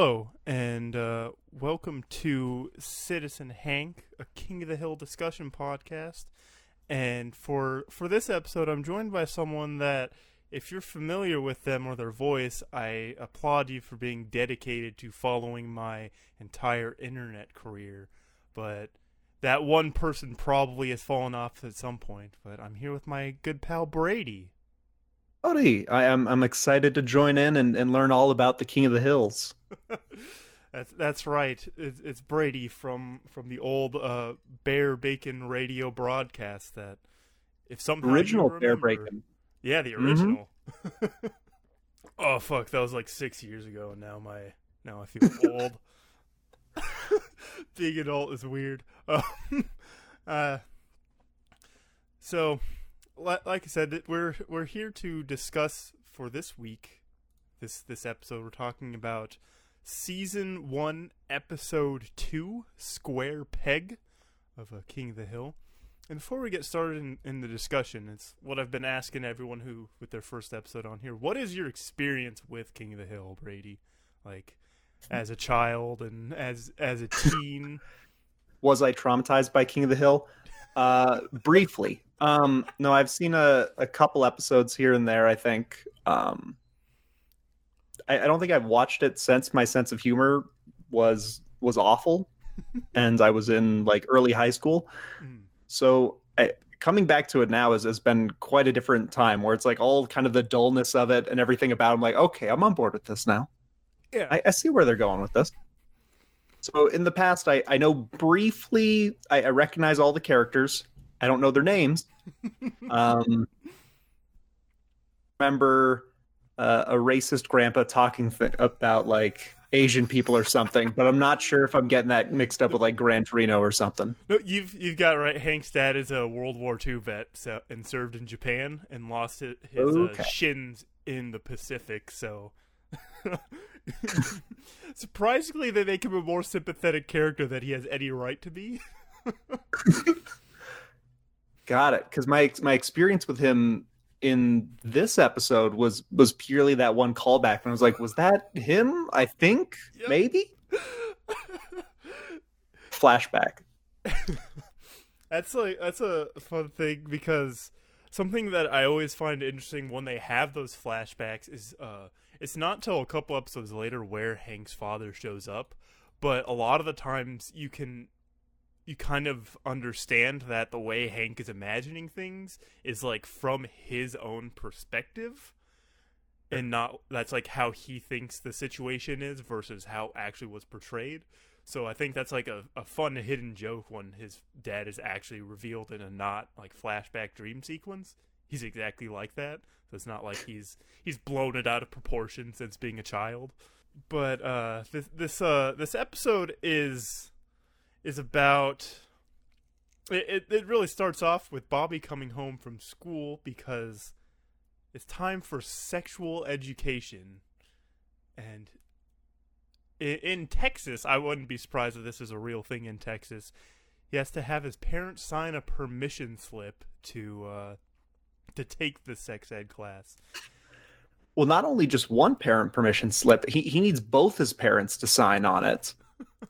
Hello, and uh, welcome to Citizen Hank, a King of the Hill discussion podcast. And for for this episode, I'm joined by someone that, if you're familiar with them or their voice, I applaud you for being dedicated to following my entire internet career. But that one person probably has fallen off at some point. But I'm here with my good pal Brady. Howdy. I am I'm excited to join in and, and learn all about the King of the Hills. that's that's right. It's, it's, Brady from from the old uh, Bear Bacon radio broadcast. That if somehow original remember, Bear Bacon. Yeah, the original. Mm-hmm. oh fuck, that was like six years ago, and now my now I feel old. Being adult is weird. Um, uh, so like I said, we're we're here to discuss for this week, this this episode. We're talking about season one, episode two, Square Peg, of uh, King of the Hill. And before we get started in, in the discussion, it's what I've been asking everyone who with their first episode on here. What is your experience with King of the Hill, Brady? Like as a child and as as a teen. Was I traumatized by King of the Hill? Uh, briefly. Um, no, I've seen a, a couple episodes here and there. I think. Um, I, I don't think I've watched it since my sense of humor was was awful, and I was in like early high school. Mm. So I, coming back to it now has, has been quite a different time where it's like all kind of the dullness of it and everything about. It, I'm like, okay, I'm on board with this now. Yeah, I, I see where they're going with this. So in the past, I, I know briefly, I, I recognize all the characters. I don't know their names. um, remember uh, a racist grandpa talking th- about like Asian people or something, but I'm not sure if I'm getting that mixed up with like Gran Torino or something. No, you've you've got right. Hank's dad is a World War II vet so, and served in Japan and lost his, his uh, okay. uh, shins in the Pacific. So surprisingly, they make him a more sympathetic character than he has any right to be. Got it. Because my my experience with him in this episode was was purely that one callback, and I was like, was that him? I think yep. maybe. Flashback. that's like that's a fun thing because something that I always find interesting when they have those flashbacks is uh it's not till a couple episodes later where Hank's father shows up, but a lot of the times you can you kind of understand that the way Hank is imagining things is like from his own perspective and not that's like how he thinks the situation is versus how actually was portrayed. So I think that's like a, a fun hidden joke when his dad is actually revealed in a not like flashback dream sequence. He's exactly like that. So it's not like he's he's blown it out of proportion since being a child. But uh this this uh this episode is is about it, it, it really starts off with Bobby coming home from school because it's time for sexual education. And in, in Texas, I wouldn't be surprised if this is a real thing in Texas. He has to have his parents sign a permission slip to uh, to take the sex ed class. Well, not only just one parent permission slip, he, he needs both his parents to sign on it.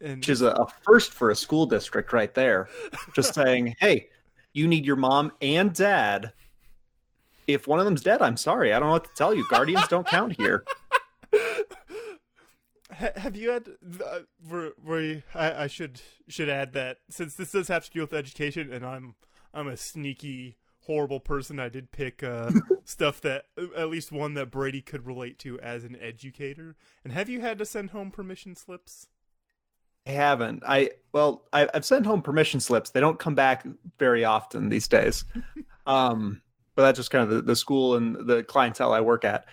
And Which is a, a first for a school district right there. Just saying, hey, you need your mom and dad. If one of them's dead, I'm sorry. I don't know what to tell you. Guardians don't count here. have you had uh, where, where I, I, should should add that since this does have to do with education and I'm I'm a sneaky horrible person I did pick uh, stuff that at least one that Brady could relate to as an educator and have you had to send home permission slips haven't. I well, I, have sent home permission slips. They don't come back very often these days. um, but that's just kind of the, the school and the clientele I work at.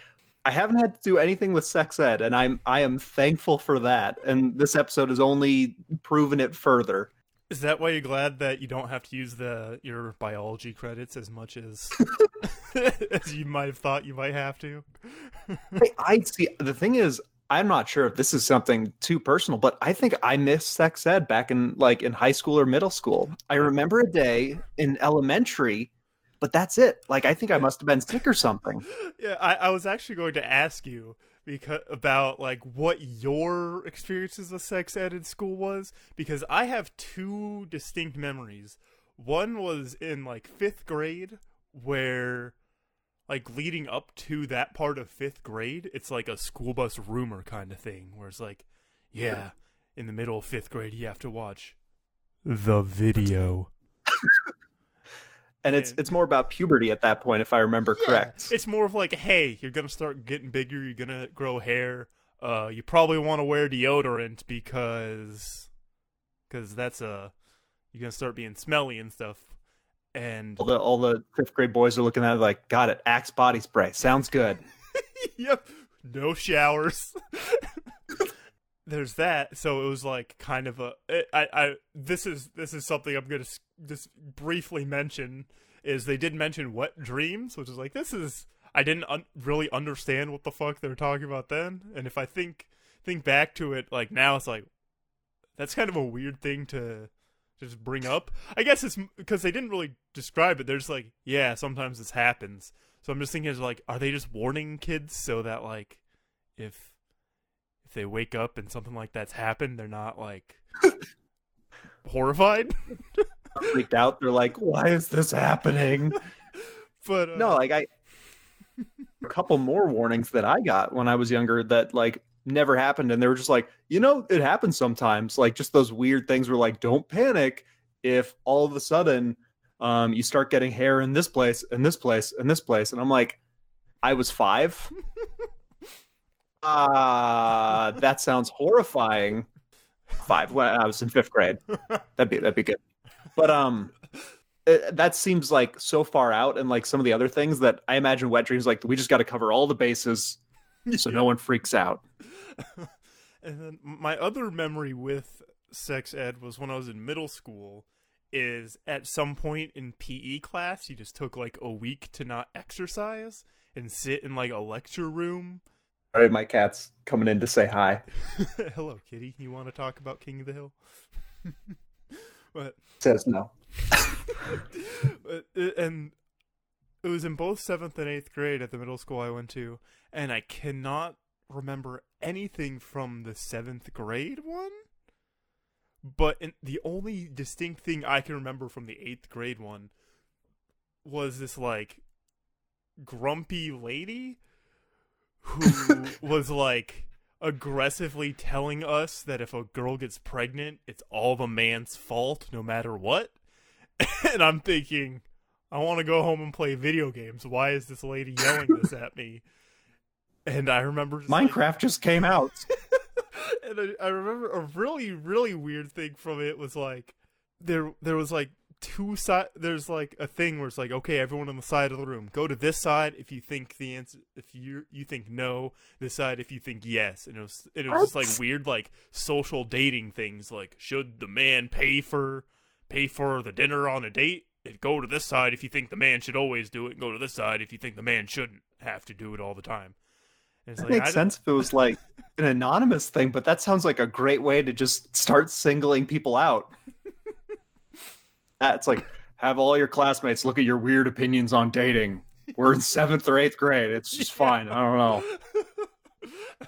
I haven't had to do anything with sex ed, and I'm I am thankful for that. And this episode has only proven it further. Is that why you're glad that you don't have to use the your biology credits as much as as you might have thought you might have to? I, I see. The thing is, I'm not sure if this is something too personal, but I think I missed sex ed back in like in high school or middle school. I remember a day in elementary, but that's it. Like I think I must have been sick or something. Yeah, I, I was actually going to ask you because about like what your experiences of sex ed in school was because I have two distinct memories. One was in like 5th grade where like leading up to that part of 5th grade, it's like a school bus rumor kind of thing where it's like, yeah, in the middle of 5th grade you have to watch the video. and it's it's more about puberty at that point, if I remember correct. It's more of like, hey, you're gonna start getting bigger. You're gonna grow hair. Uh, you probably want to wear deodorant because, because that's uh, you're gonna start being smelly and stuff. And All the all the fifth grade boys are looking at it like, got it, Axe body spray, sounds good. yep, no showers. There's that. So it was like kind of a. Eh, I I this is this is something I'm gonna just briefly mention. Is they did mention wet dreams, which is like this is I didn't un- really understand what the fuck they were talking about then, and if I think think back to it like now, it's like that's kind of a weird thing to just bring up. I guess it's because they didn't really describe it. They're just like, yeah, sometimes this happens. So I'm just thinking, is like, are they just warning kids so that like, if if they wake up and something like that's happened, they're not like horrified? Freaked out, they're like, why is this happening? But uh, no, like I a couple more warnings that I got when I was younger that like never happened and they were just like, you know, it happens sometimes. Like just those weird things were like, don't panic if all of a sudden um you start getting hair in this place and this place and this place. And I'm like, I was five. Ah, that sounds horrifying. Five. when I was in fifth grade. That'd be that'd be good. But um, it, that seems like so far out, and like some of the other things that I imagine wet dreams like we just got to cover all the bases so no one freaks out. And then my other memory with sex ed was when I was in middle school. Is at some point in PE class, you just took like a week to not exercise and sit in like a lecture room. All right, my cat's coming in to say hi. Hello, kitty. You want to talk about King of the Hill? but Says no. but, and it was in both seventh and eighth grade at the middle school I went to, and I cannot remember anything from the seventh grade one. But in, the only distinct thing I can remember from the eighth grade one was this like grumpy lady who was like aggressively telling us that if a girl gets pregnant, it's all the man's fault, no matter what. and I'm thinking, I want to go home and play video games. Why is this lady yelling this at me? And I remember just, like- Minecraft just came out. and I, I remember a really really weird thing from it was like there there was like two side there's like a thing where it's like okay everyone on the side of the room go to this side if you think the answer if you you think no this side if you think yes. And it was and it was just like weird like social dating things like should the man pay for pay for the dinner on a date? And go to this side if you think the man should always do it and go to this side if you think the man shouldn't have to do it all the time it's That like, makes sense if it was like an anonymous thing, but that sounds like a great way to just start singling people out. That's like have all your classmates look at your weird opinions on dating. We're in seventh or eighth grade. It's just fine. I don't know.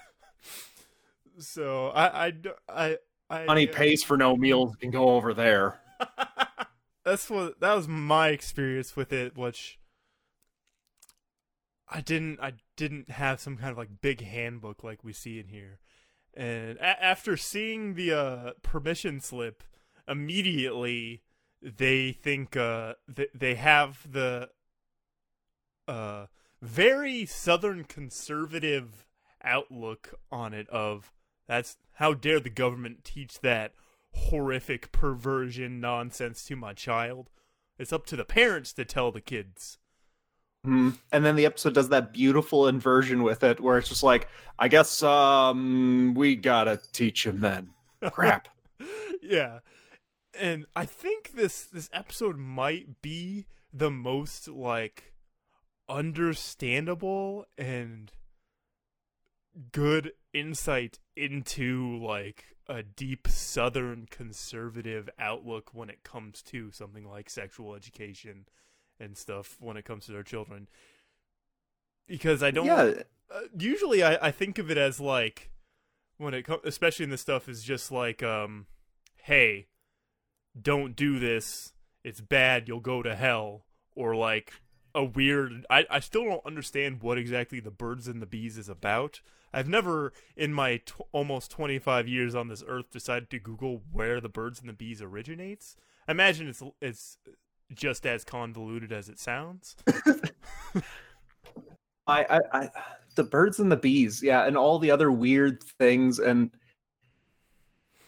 so I I I, I Money uh, pays for no meals. Can go over there. that's what that was my experience with it, which I didn't I didn't have some kind of like big handbook like we see in here, and a- after seeing the uh, permission slip, immediately they think uh th- they have the uh very southern conservative outlook on it of that's how dare the government teach that horrific perversion nonsense to my child? It's up to the parents to tell the kids Hmm. And then the episode does that beautiful inversion with it, where it's just like, I guess um we gotta teach him then. Crap. yeah and i think this this episode might be the most like understandable and good insight into like a deep southern conservative outlook when it comes to something like sexual education and stuff when it comes to their children because i don't yeah. uh, usually I, I think of it as like when it comes, especially in this stuff, is just like, um, hey, don't do this. It's bad. You'll go to hell. Or like a weird. I I still don't understand what exactly the birds and the bees is about. I've never, in my t- almost 25 years on this earth, decided to Google where the birds and the bees originates. I imagine it's it's just as convoluted as it sounds. I, I, I, the birds and the bees, yeah, and all the other weird things, and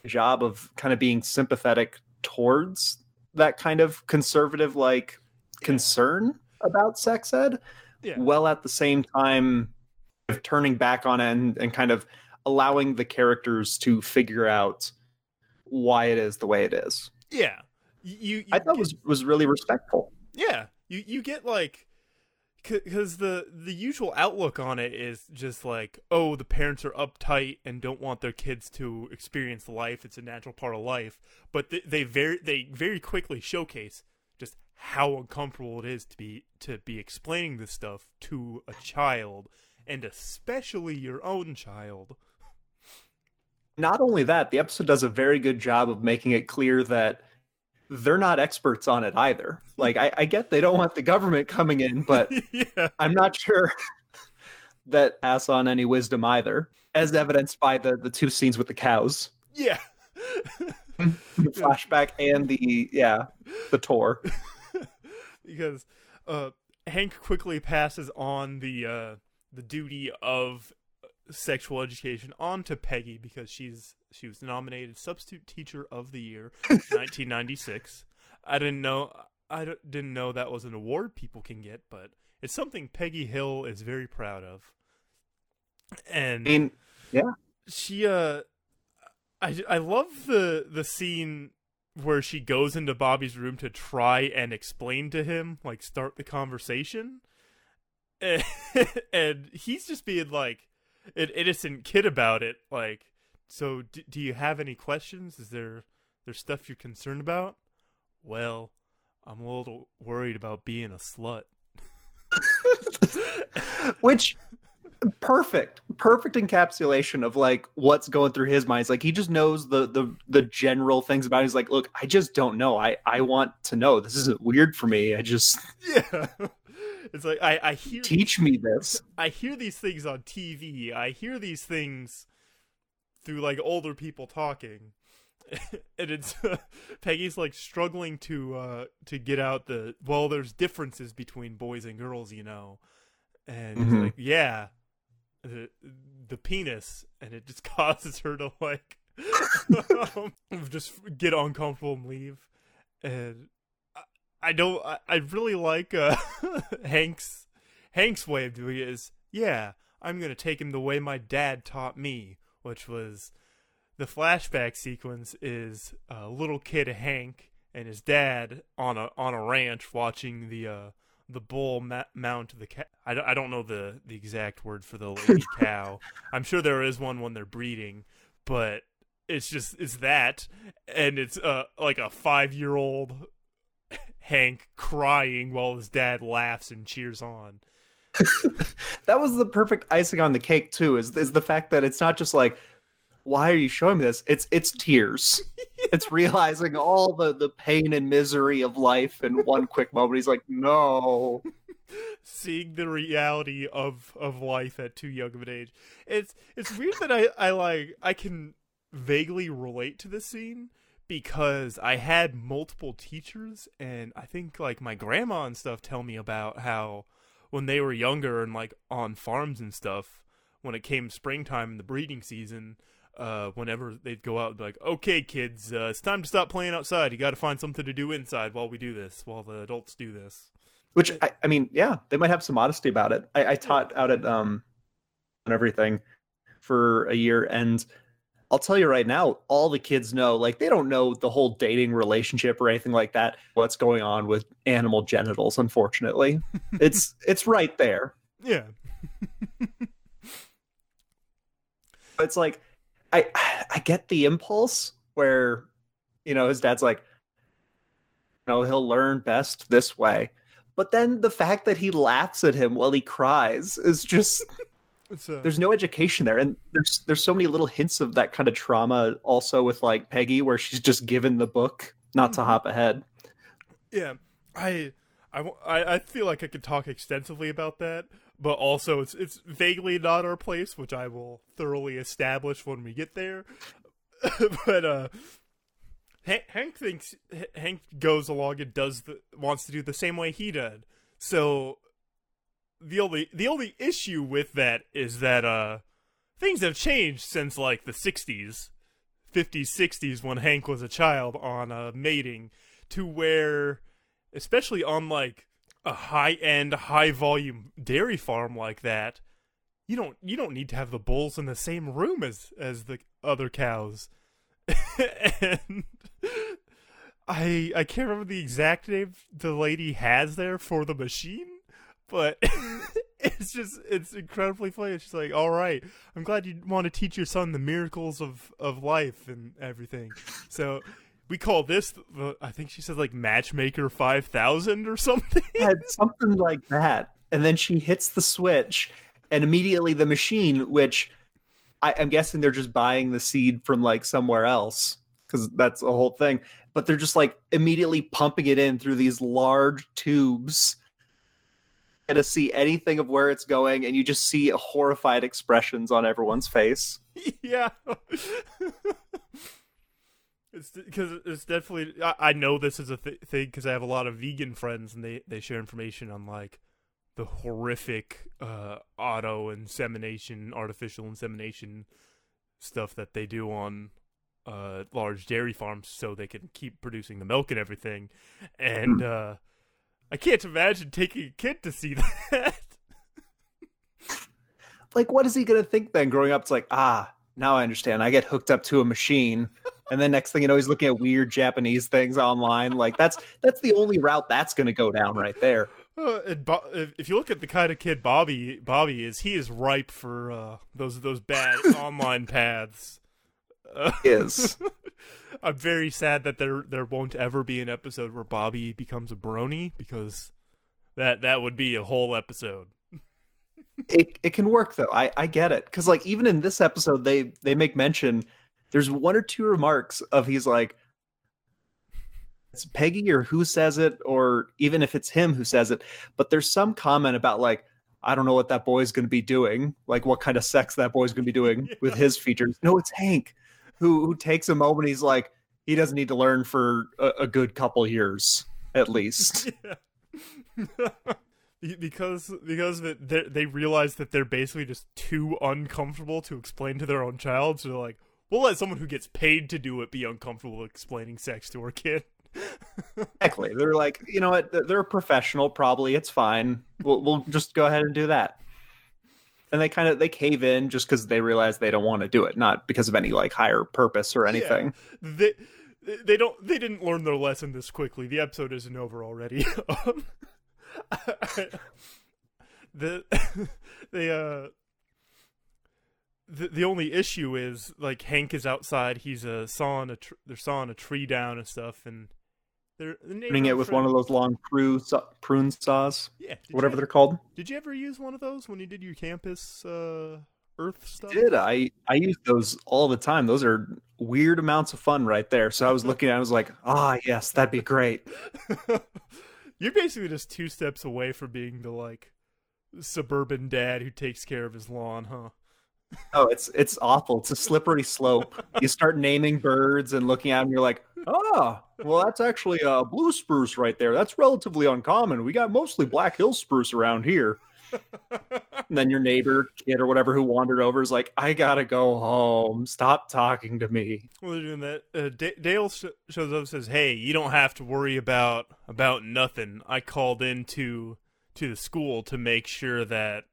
job of kind of being sympathetic towards that kind of conservative like Yeah. concern about sex ed, Yeah. while at the same time of turning back on it and, and kind of allowing the characters to figure out why it is the way it is. Yeah, you. you, I thought get- was was really respectful. Yeah, you you get like because the the usual outlook on it is just like oh the parents are uptight and don't want their kids to experience life it's a natural part of life but they, they very they very quickly showcase just how uncomfortable it is to be to be explaining this stuff to a child and especially your own child not only that, the episode does a very good job of making it clear that they're not experts on it either. Like, I, I get they don't want the government coming in, but yeah I'm not sure that pass on any wisdom either, as evidenced by the the two scenes with the cows, yeah the flashback and the yeah, the tour. because uh, Hank quickly passes on the uh, the duty of sexual education on to Peggy because she's she was nominated substitute teacher of the year 1996. I didn't know I didn't know that was an award people can get, but it's something Peggy Hill is very proud of. And I mean, she uh I I love the the scene where she goes into Bobby's room to try and explain to him, like start the conversation. And, and he's just being like an innocent kid about it, like so d- do you have any questions? Is there there stuff you're concerned about? Well, I'm a little worried about being a slut. which perfect perfect encapsulation of like what's going through his mind It's like he just knows the the the general things about it. he's like look i just don't know i i want to know this isn't weird for me i just Yeah. It's like I, I hear teach me this I hear these things on TV. I hear these things through like older people talking. and it's Peggy's like struggling to uh to get out the well there's differences between boys and girls, you know. And Mhm. like, yeah, the the penis and it just causes her to like um, just get uncomfortable and leave. And I, don't I, I really like uh Hank's Hank's way of doing it is, yeah, I'm gonna take him the way my dad taught me, which was the flashback sequence is uh, little kid Hank and his dad on a on a ranch watching the uh, the bull ma- mount the cow. I don't, I don't know the the exact word for the lady cow. I'm sure there is one when they're breeding, but it's just it's that, and it's uh like a five year old Hank crying while his dad laughs and cheers on. that was the perfect icing on the cake too is is the fact that it's not just like why are you showing me this it's it's tears it's realizing all the the pain and misery of life in one quick moment he's like no seeing the reality of of life at too young of an age. It's it's weird that I I like I can vaguely relate to this scene because I had multiple teachers and I think like my grandma and stuff tell me about how when they were younger and like on farms and stuff when it came springtime in the breeding season uh, whenever they'd go out, and be like, "Okay, kids, uh, it's time to stop playing outside. You got to find something to do inside while we do this, while the adults do this." which I, I mean yeah they might have some modesty about it I, I taught out at um and everything for a year and i'll tell you right now all the kids know like they don't know the whole dating relationship or anything like that what's going on with animal genitals unfortunately. It's it's right there. Yeah, it's like i i get the impulse where you know his dad's like you know he'll learn best this way. But then the fact that he laughs at him while he cries is just It's uh, there's no education there, and there's there's so many little hints of that kind of trauma also with like Peggy, where she's just given the book, not to Mhm. hop ahead. yeah, I, I, I feel like I could talk extensively about that, but also it's it's vaguely not our place, which I will thoroughly establish when we get there. but uh, Hank, Hank thinks Hank goes along and does the wants to do the same way he did. So the only the only issue with that is that uh things have changed since like the 60s 50s 60s when hank was a child on uh mating to where especially on like a high end high volume dairy farm like that you don't you don't need to have the bulls in the same room as as the other cows. And i i can't remember the exact name the lady has there for the machine but it's just it's incredibly funny. She's like, "All right, I'm glad you want to teach your son the miracles of of life and everything." So we call this, the, I think she says like Matchmaker Five Thousand or something. Yeah, something like that. And then she hits the switch, and immediately the machine, which I, I'm guessing they're just buying the seed from like somewhere else, because that's the whole thing. But they're just like immediately pumping it in through these large tubes to see anything of where it's going, and you just see horrified expressions on everyone's face. yeah. It's because it's definitely. I, I know this is a th- thing because I have a lot of vegan friends and they they share information on like the horrific uh, auto insemination, artificial insemination stuff that they do on uh, large dairy farms so they can keep producing the milk and everything. And uh, I can't imagine taking a kid to see that. Like, what is he gonna think then? Growing up, it's like, ah, now I understand. I get hooked up to a machine, and then next thing you know, he's looking at weird Japanese things online. Like, that's that's the only route that's gonna go down right there. Uh, and Bo- if if you look at the kind of kid Bobby Bobby is, he is ripe for uh, those those bad online paths. Is I'm very sad that there there won't ever be an episode where Bobby becomes a brony because that that would be a whole episode. it, it can work though. I I get it because like even in this episode, they they make mention. There's one or two remarks of he's like, it's Peggy or who says it, or even if it's him who says it. But there's some comment about like. I don't know what that boy's going to be doing, like what kind of sex that boy's going to be doing with his features. No, it's Hank, who who takes a moment. He's like, he doesn't need to learn for a, a good couple years at least. Because because it, they they realize that they're basically just too uncomfortable to explain to their own child. So they're like, we'll let someone who gets paid to do it be uncomfortable explaining sex to our kid. Exactly. They're like, you know what? They're a professional. Probably it's fine. We'll we'll just go ahead and do that. And they kind of they cave in just because they realize they don't want to do it, not because of any like higher purpose or anything. they they don't they didn't learn their lesson this quickly. The episode isn't over already. um, the they uh the the only issue is like Hank is outside. He's uh, sawing a tr- they're sawing a tree down and stuff, and they're Turning it with one of those long prune prune saws, yeah whatever they're called. did you ever use one of those when you did your campus uh, Earth stuff? Did I? I use those all the time. Those are weird amounts of fun right there. So I was looking at, it, I was like, ah, yes, that'd be great. You're basically just two steps away from being the like suburban dad who takes care of his lawn, huh? Oh, it's it's awful. It's a slippery slope. You start naming birds and looking at them, you're like, oh, well, that's actually a blue spruce right there. That's relatively uncommon. We got mostly Black Hill spruce around here. And then your neighbor, kid, or whatever who wandered over is like, I gotta go home. Stop talking to me. Well, they're doing that. Uh, D- Dale sh- shows up and says, "Hey, you don't have to worry about about nothing. I called into to the school to make sure that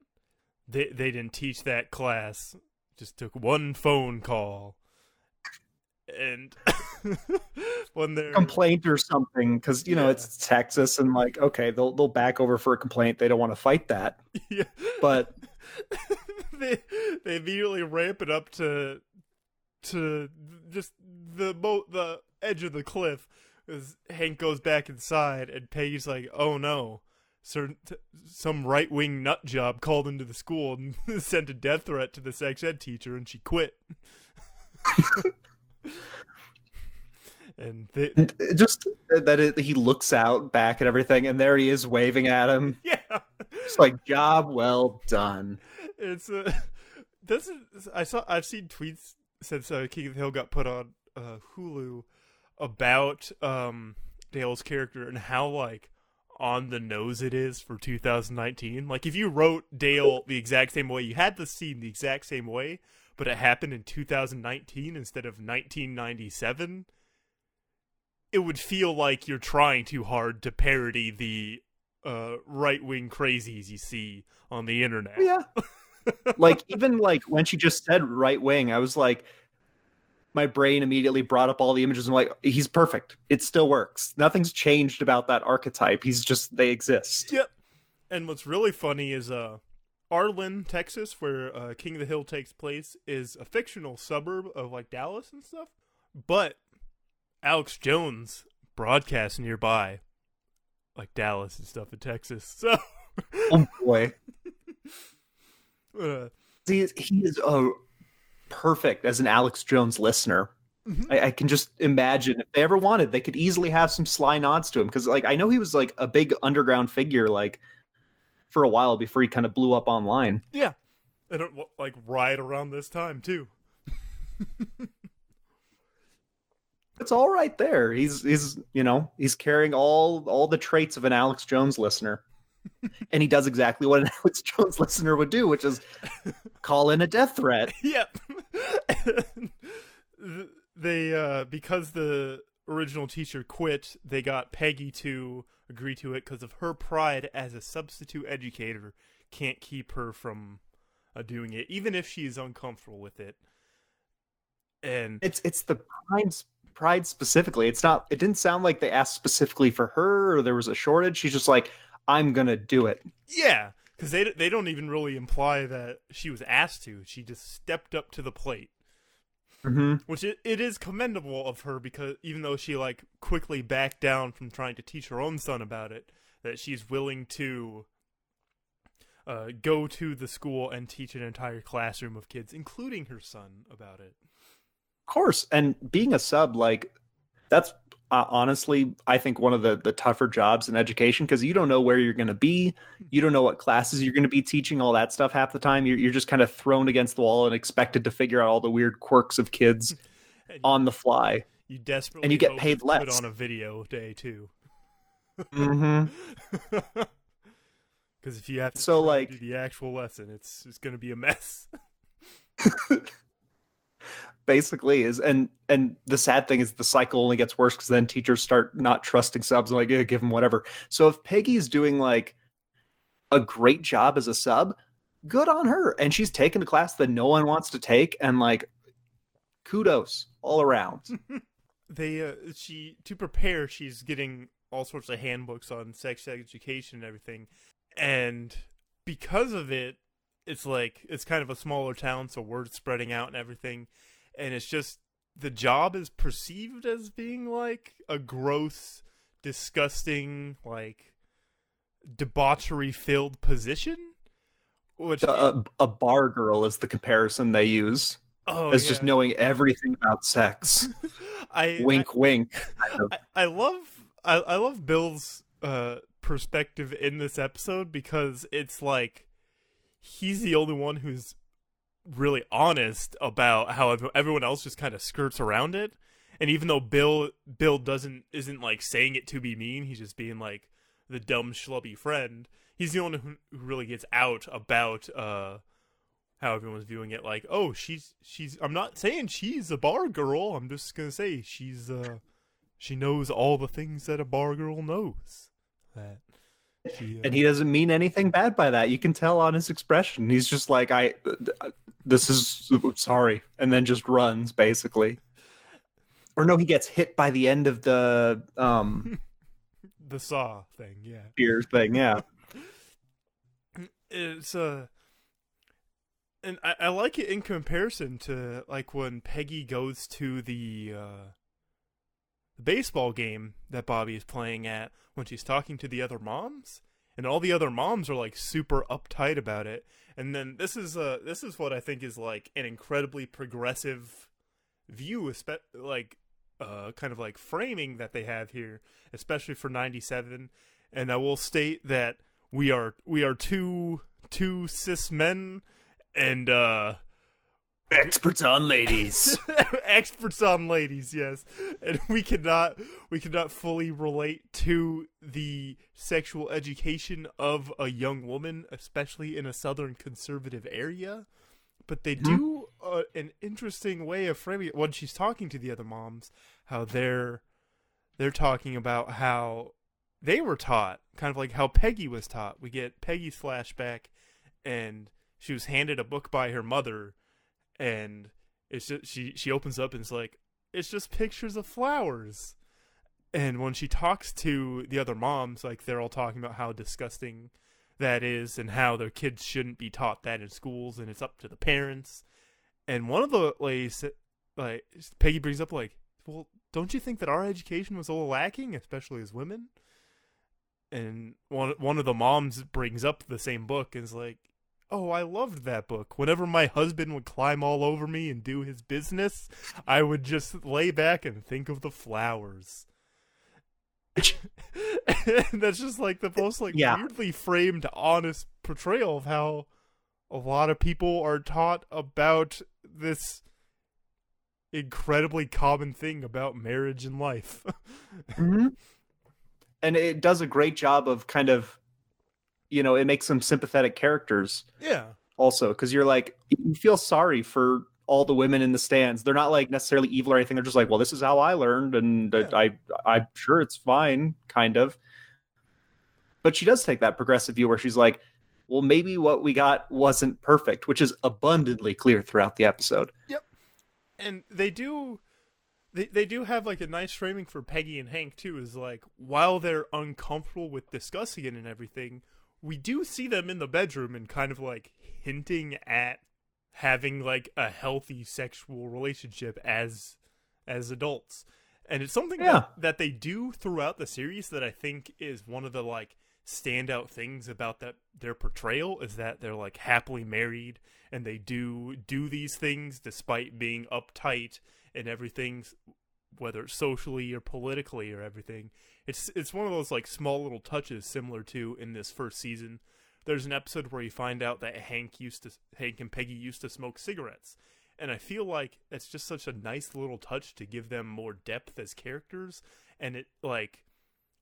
they they didn't teach that class. Just took one phone call, and when they're Complaint or something, because you know it's Texas, and like, okay, they'll they'll back over for a complaint. They don't want to fight that, yeah, but they they immediately ramp it up to to just the mo- the edge of the cliff as Hank goes back inside and Peggy's like, "Oh no." Certain some right wing nut job called into the school and sent a death threat to the sex ed teacher, and she quit. and they, just that it, he looks out back at everything, and there he is waving at him. yeah, It's like job well done. it's uh, this is I saw I've seen tweets since uh, King of the Hill got put on uh, Hulu about um Dale's character and how like on the nose it is for 2019. Like if you wrote Dale the exact same way, you had the scene the exact same way, but it happened in 2019 instead of 1997, it would feel like you're trying too hard to parody the uh, right-wing crazies you see on the internet. Yeah. like even like when she just said right wing, I was like, my brain immediately brought up all the images and like he's perfect. It still works. Nothing's changed about that archetype. He's just they exist. Yep. And what's really funny is uh Arlen, Texas, where uh, King of the Hill takes place, is a fictional suburb of like Dallas and stuff. But Alex Jones broadcasts nearby, like Dallas and stuff in Texas. So, Oh boy. uh, he is, he is uh, perfect as an Alex Jones listener. Mhm. I, I can just imagine if they ever wanted, they could easily have some sly nods to him because, like, I know he was like a big underground figure, like for a while before he kind of blew up online. yeah, and don't like right around this time too. It's all right there. He's he's you know he's carrying all all the traits of an Alex Jones listener, and he does exactly what an Alex Jones listener would do, which is call in a death threat. yep. they uh because the original teacher quit, they got Peggy to agree to it because of her pride as a substitute educator can't keep her from uh, doing it even if she's uncomfortable with it. And It's it's the pride pride specifically. It's not. It didn't sound like they asked specifically for her or there was a shortage. She's just like, I'm gonna do it. yeah, cuz they they don't even really imply that she was asked to. She just stepped up to the plate. Mm-hmm. which it, it is commendable of her because even though she like quickly backed down from trying to teach her own son about it that she's willing to uh, go to the school and teach an entire classroom of kids including her son about it Of course, and being a sub, like that's uh, honestly, I think one of the the tougher jobs in education because you don't know where you're going to be, you don't know what classes you're going to be teaching, all that stuff. Half the time, you're you're just kind of thrown against the wall and expected to figure out all the weird quirks of kids on the fly. you desperately and you get paid put less. on a video day too Mm-hmm. because if you have to So, like- do the actual lesson it's it's gonna be a mess Basically, is and and the sad thing is the cycle only gets worse because then teachers start not trusting subs like yeah, give them whatever. So if Peggy's doing like a great job as a sub, good on her. And she's taken a class that no one wants to take, and like kudos all around. they uh she to prepare she's getting all sorts of handbooks on sex education and everything and because of it it's like it's kind of a smaller town so word spreading out and everything and it's just the job is perceived as being like a gross disgusting like debauchery filled position which a, a bar girl is the comparison they use oh as just knowing everything about sex. I, wink, wink. I, I love I, I love Bill's uh perspective in this episode because it's like he's the only one who's really honest about how everyone else just kind of skirts around it. And even though Bill Bill doesn't isn't like saying it to be mean he's just being like the dumb schlubby friend he's the only who, who really gets out about uh how everyone's viewing it like oh she's she's i'm not saying she's a bar girl i'm just gonna say she's uh she knows all the things that a bar girl knows. That and he doesn't mean anything bad by that. You can tell on his expression. He's just like, I, this is sorry, and then just runs basically. Or no, he gets hit by the end of the um the saw thing yeah beer thing. Yeah, it's uh and I, I like it in comparison to like when Peggy goes to the uh the baseball game that Bobby is playing at when she's talking to the other moms and all the other moms are like super uptight about it. And then this is uh this is what I think is like an incredibly progressive view, like uh kind of like framing that they have here, especially for 97. And I will state that we are we are two two cis men and uh experts on ladies. Experts on ladies yes. And we cannot we cannot fully relate to the sexual education of a young woman especially in a southern conservative area. But they do uh, an interesting way of framing it. When she's talking to the other moms how they're they're talking about how they were taught kind of like how peggy was taught. We get peggy's flashback and she was handed a book by her mother and it's just she she opens up and it's like it's just pictures of flowers. And when she talks to the other moms like they're all talking about how disgusting that is and how their kids shouldn't be taught that in schools and it's up to the parents. And one of the ladies like peggy brings up like well don't you think that our education was a little lacking especially as women? And one one of the moms brings up the same book and is like Oh, I loved that book. Whenever my husband would climb all over me and do his business, I would just lay back and think of the flowers. and that's just like the most like Yeah. weirdly framed honest portrayal of how a lot of people are taught about this incredibly common thing about marriage and life. Mhm. and it does a great job of kind of you know it makes them sympathetic characters yeah. also because you're like you feel sorry for all the women in the stands they're not like necessarily evil or anything they're just like well this is how i learned and Yeah. i i'm sure it's fine kind of but she does take that progressive view where she's like well maybe what we got wasn't perfect which is abundantly clear throughout the episode Yep. and they do they, they do have like a nice framing for Peggy and Hank too is like while they're uncomfortable with discussing it and everything we do see them in the bedroom and kind of like hinting at having like a healthy sexual relationship as as adults and it's something Yeah. that, that they do throughout the series that I think is one of the like standout things about that their portrayal is that they're like happily married and they do do these things despite being uptight and everything whether socially or politically or everything it's it's one of those like small little touches similar to in this first season. There's an episode where you find out that Hank used to Hank and Peggy used to smoke cigarettes. And I feel like it's just such a nice little touch to give them more depth as characters. And it like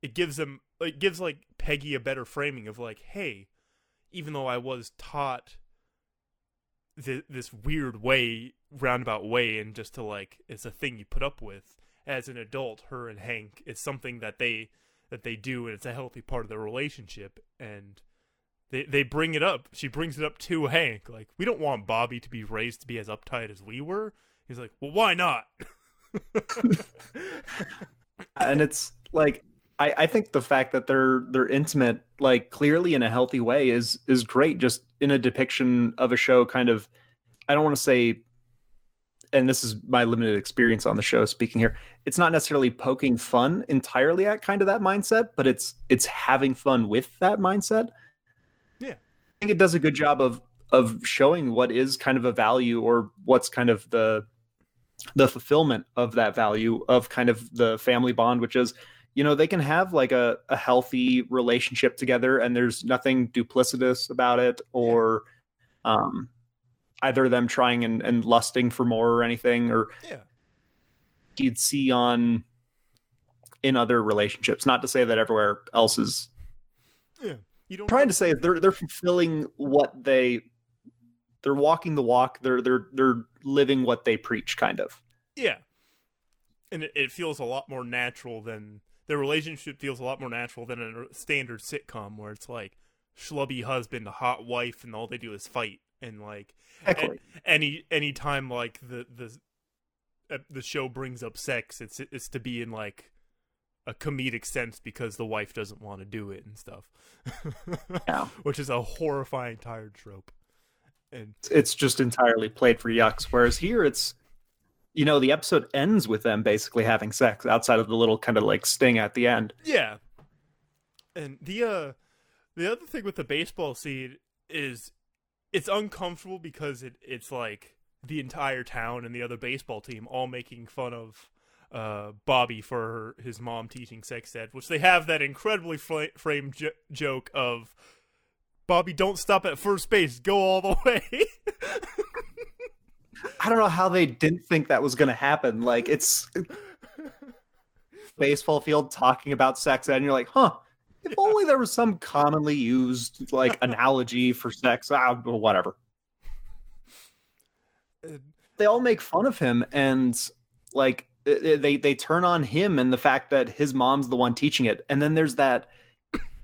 it gives them it gives like Peggy a better framing of like hey even though I was taught th- this weird way roundabout way and just to like it's a thing you put up with as an adult her and Hank it's something that they that they do and it's a healthy part of their relationship and they they bring it up. She brings it up to Hank like we don't want Bobby to be raised to be as uptight as we were. He's like well why not? And it's like I, I think the fact that they're they're intimate like clearly in a healthy way is is great just in a depiction of a show kind of i don't want to say and this is my limited experience on the show speaking here it's not necessarily poking fun entirely at kind of that mindset but it's it's having fun with that mindset Yeah. i think it does a good job of of showing what is kind of a value or what's kind of the the fulfillment of that value of kind of the family bond which is you know they can have like a, a healthy relationship together and there's nothing duplicitous about it or um either them trying and, and lusting for more or anything or yeah. you'd see on in other relationships. Not to say that everywhere else is yeah. You don't trying to say they're they're fulfilling what they they're walking the walk they're they're they're living what they preach kind of. Yeah. And it, it feels a lot more natural than their relationship feels a lot more natural than a standard sitcom where it's like schlubby husband, hot wife, and all they do is fight. And like Heckling. any any time like the the uh, the show brings up sex, it's it's to be in like a comedic sense because the wife doesn't want to do it and stuff. Yeah. Which is a horrifying tired trope. And it's just entirely played for yucks. Whereas here, it's you know the episode ends with them basically having sex outside of the little kind of like sting at the end. Yeah. And the uh The other thing with the baseball scene is it's uncomfortable because it it's like the entire town and the other baseball team all making fun of uh, Bobby for his mom teaching sex ed, which they have that incredibly fl- framed j- joke of Bobby, don't stop at first base, go all the way. I don't know how they didn't think that was going to happen. Like it's baseball field talking about sex ed, and you're like, huh. If only there was some commonly used like analogy for sex. Ah, whatever. Uh, they all make fun of him, and like uh, uh, they they turn on him and the fact that his mom's the one teaching it, and then there's that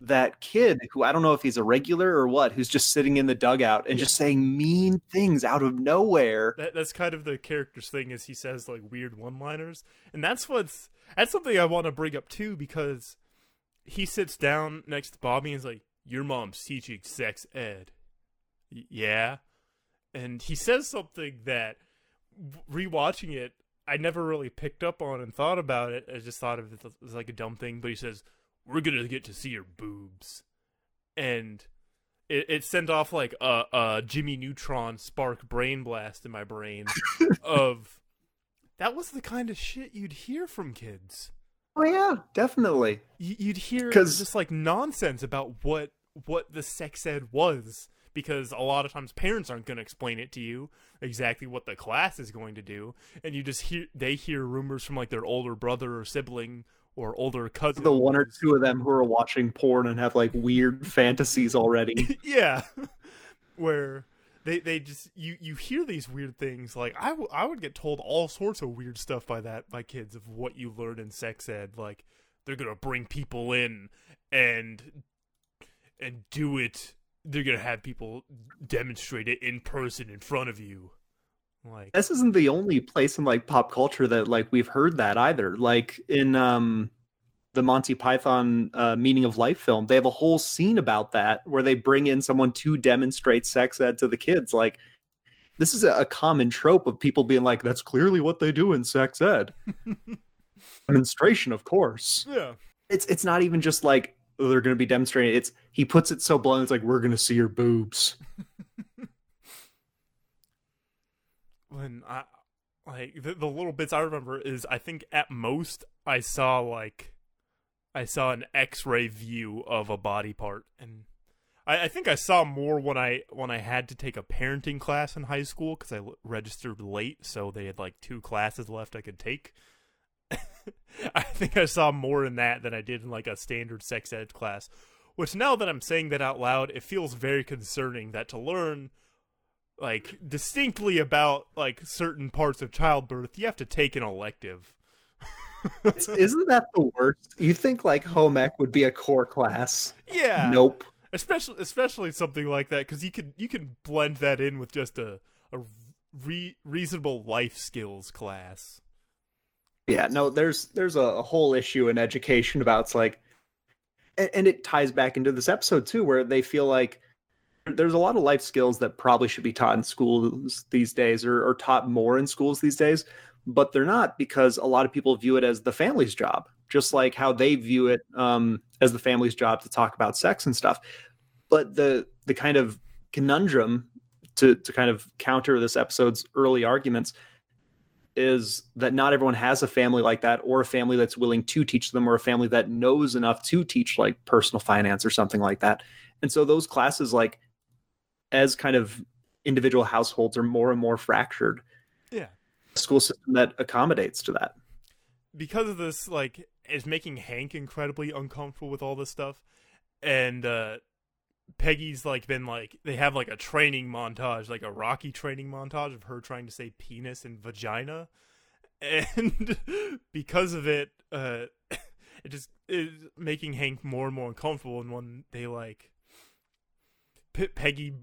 that kid who I don't know if he's a regular or what, who's just sitting in the dugout and yeah. just saying mean things out of nowhere. That, that's kind of the character's thing, is he says like weird one-liners, and that's what's that's something I want to bring up too because he sits down next to Bobby and is like, "Your mom's teaching sex ed." Y- yeah, and he says something that rewatching it, I never really picked up on and thought about it. I just thought of it as like a dumb thing, but he says we're gonna get to see your boobs, and it, it sent off like a, a Jimmy Neutron spark brain blast in my brain of that was the kind of shit you'd hear from kids. Oh yeah, definitely. You'd hear Cause... just like nonsense about what what the sex ed was because a lot of times parents aren't going to explain it to you exactly what the class is going to do and you just hear they hear rumors from like their older brother or sibling or older cousins. The one or two of them who are watching porn and have like weird fantasies already. yeah. Where they they just you you hear these weird things like I, w- I would get told all sorts of weird stuff by that by kids of what you learn in sex ed like they're to bring people in and and do it they're to have people demonstrate it in person in front of you like this isn't the only place in like pop culture that like we've heard that either. Like in um the Monty Python uh, Meaning of Life film, they have a whole scene about that where they bring in someone to demonstrate sex ed to the kids. Like this is a, common trope of people being like, "That's clearly what they do in sex ed." Demonstration, of course. Yeah. It's it's not even just like oh, they're going to be demonstrating. It's he puts it so blunt. It's like we're going to see your boobs. when I like the, the little bits I remember is I think at most I saw like I saw an X-ray view of a body part, and I, I think I saw more when I when I had to take a parenting class in high school because I l- registered late, so they had like two classes left I could take. I think I saw more in that than I did in like a standard sex ed class. Which now that I'm saying that out loud, it feels very concerning that to learn like distinctly about like certain parts of childbirth, you have to take an elective. Isn't that the worst? You think like home ec would be a core class? Yeah. Nope. Especially especially something like that because you can you can blend that in with just a a re- reasonable life skills class. Yeah, no, there's there's a, whole issue in education about it's like, and, and it ties back into this episode too, where they feel like there's a lot of life skills that probably should be taught in schools these days or, or taught more in schools these days but they're not because a lot of people view it as the family's job just like how they view it um, as the family's job to talk about sex and stuff but the the kind of conundrum to to kind of counter this episode's early arguments is that not everyone has a family like that or a family that's willing to teach them or a family that knows enough to teach like personal finance or something like that and so those classes like as kind of individual households are more and more fractured. School system that accommodates to that. Because of this, like, is making Hank incredibly uncomfortable with all this stuff. And uh Peggy's like been like they have like a training montage, like a Rocky training montage of her trying to say penis and vagina. And because of it, uh it just is making Hank more and more uncomfortable and one day, like P- Peggy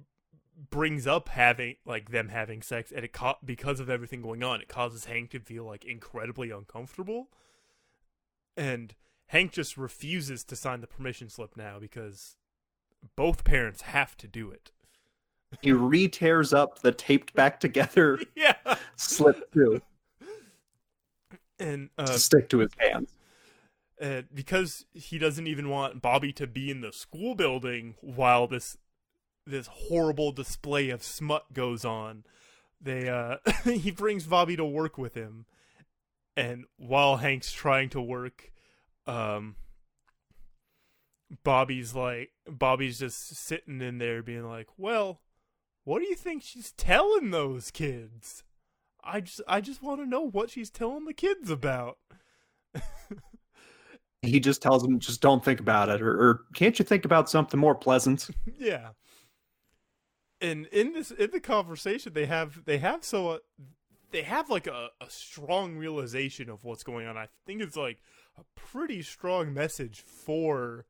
brings up having like them having sex and it co- because of everything going on it causes hank to feel like incredibly uncomfortable. And hank just refuses to sign the permission slip now because both parents have to do it. He re-tears up the taped back together yeah. slip too. And uh, to stick to his hands. uh, because he doesn't even want Bobby to be in the school building while this this horrible display of smut goes on. They uh he brings Bobby to work with him. And while Hank's trying to work, um Bobby's like Bobby's just sitting in there being like, "Well, what do you think she's telling those kids? I just I just want to know what she's telling the kids about." he just tells them, "Just don't think about it," or, or "Can't you think about something more pleasant?" yeah. And in this in the conversation they have they have so uh, they have like a, a strong realization of what's going on. I think it's like a pretty strong message for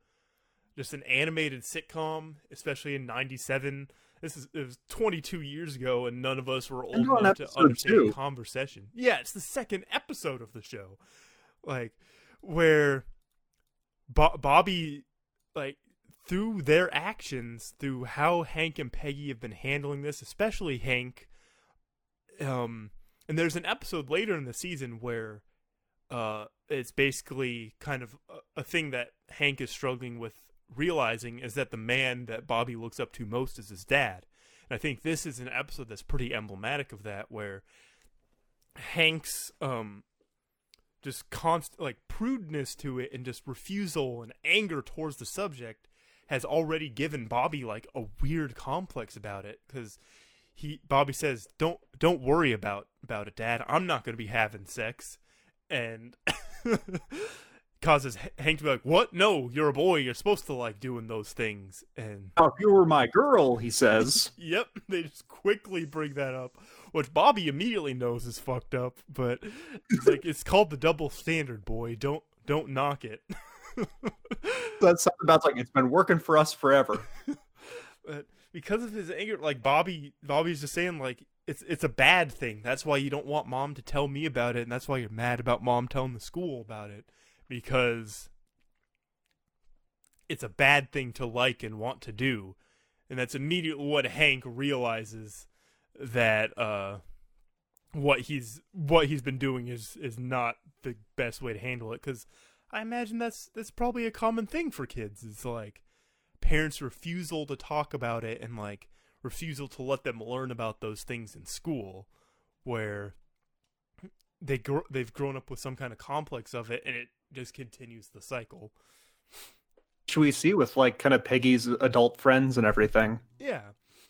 just an animated sitcom, especially in '97. This is it was 22 years ago, and none of us were old enough to understand two. conversation. Yeah, it's the second episode of the show, like where Bo- Bobby, like through their actions, through how Hank and Peggy have been handling this, especially Hank. Um, and there's an episode later in the season where, uh, it's basically kind of a, a thing that Hank is struggling with realizing is that the man that Bobby looks up to most is his dad. And I think this is an episode that's pretty emblematic of that, where Hank's um just constant like prudeness to it and just refusal and anger towards the subject has already given Bobby like a weird complex about it because he Bobby says don't don't worry about about it dad I'm not going to be having sex and causes Hank to be like, "What? No, you're a boy. You're supposed to like doing those things." And oh, if you were my girl, he says. yep, they just quickly bring that up, which Bobby immediately knows is fucked up. But it's like it's called the double standard, boy. Don't don't knock it. That's something about like it's been working for us forever. but because of his anger, like Bobby, Bobby's just saying like it's it's a bad thing. That's why you don't want mom to tell me about it, and that's why you're mad about mom telling the school about it because it's a bad thing to like and want to do. And that's immediately what Hank realizes that uh, what he's what he's been doing is is not the best way to handle it cuz I imagine that's that's probably a common thing for kids. It's like parents' refusal to talk about it and like refusal to let them learn about those things in school where they gr- they've grown up with some kind of complex of it and it just continues the cycle. Which we see with like kind of Peggy's adult friends and everything. Yeah.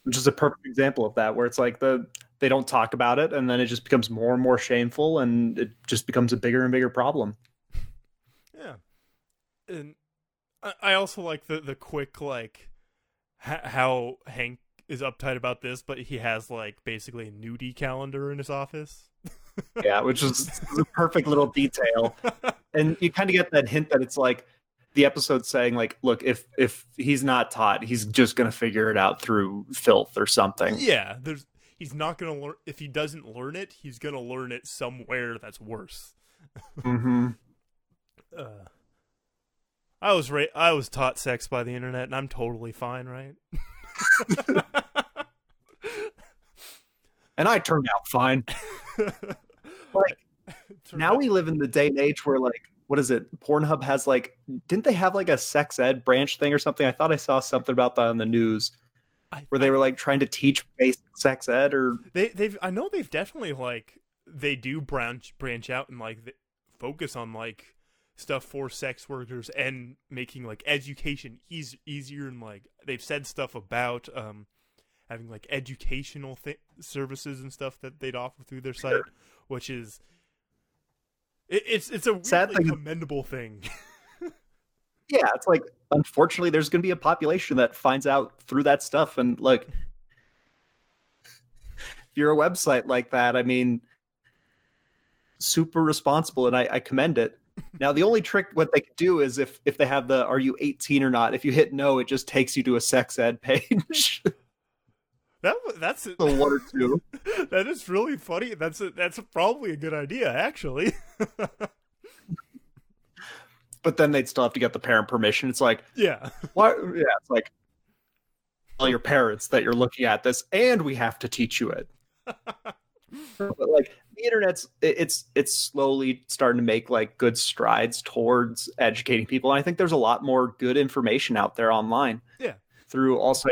Which is a perfect example of that, where it's like the they don't talk about it and then it just becomes more and more shameful and it just becomes a bigger and bigger problem. Yeah. And I also like the the quick like how Hank is uptight about this, but he has like basically a nudie calendar in his office. yeah, which is a perfect little detail. And you kind of get that hint that it's like the episode saying like, look, if if he's not taught, he's just going to figure it out through filth or something. Yeah, there's he's not going to learn if he doesn't learn it, he's going to learn it somewhere that's worse. Mhm. Uh, I was ra- I was taught sex by the internet and I'm totally fine, right? and I turned out fine. like now we live in the day and age where like what is it? Pornhub has like didn't they have like a sex ed branch thing or something? I thought I saw something about that on the news. I, where they were like trying to teach basic sex ed or they they've I know they've definitely like they do branch branch out and like focus on like stuff for sex workers and making like education easy, easier and like they've said stuff about um having like educational th- services and stuff that they'd offer through their site, which is it, it's it's a Sad thing. commendable thing. yeah, it's like unfortunately there's going to be a population that finds out through that stuff, and like if you're a website like that, I mean, super responsible, and I, I commend it. Now the only trick what they could do is if if they have the are you 18 or not, if you hit no, it just takes you to a sex ed page. That that's the one or two. that is really funny. That's a, that's probably a good idea, actually. but then they'd still have to get the parent permission. It's like, yeah, what? Yeah, it's like tell your parents that you're looking at this, and we have to teach you it. but like the internet's it's it's slowly starting to make like good strides towards educating people and i think there's a lot more good information out there online yeah. through also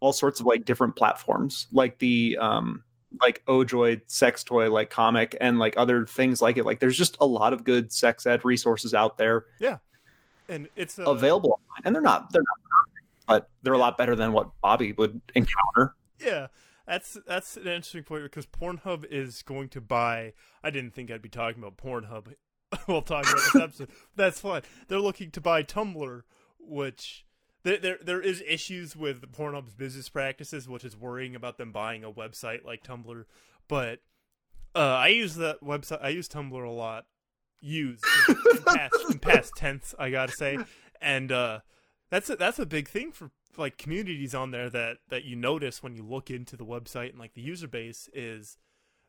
all sorts of like different platforms like the um like ojoy sex toy like comic and like other things like it. Like there's just a lot of good sex ed resources out there yeah. And it's uh, available and they're not they're not perfect, but they're a lot better than what bobby would encounter. Yeah that's that's an interesting point because Pornhub is going to buy. I didn't think I'd be talking about Pornhub while talking about this episode. That's fine. They're looking to buy Tumblr, which there, there there is issues with Pornhub's business practices, which is worrying about them buying a website like Tumblr. But uh, I use that website. I use Tumblr a lot. Use in past, in past tense, I gotta say, and uh, that's a, that's a big thing for like communities on there that that you notice when you look into the website and like the user base is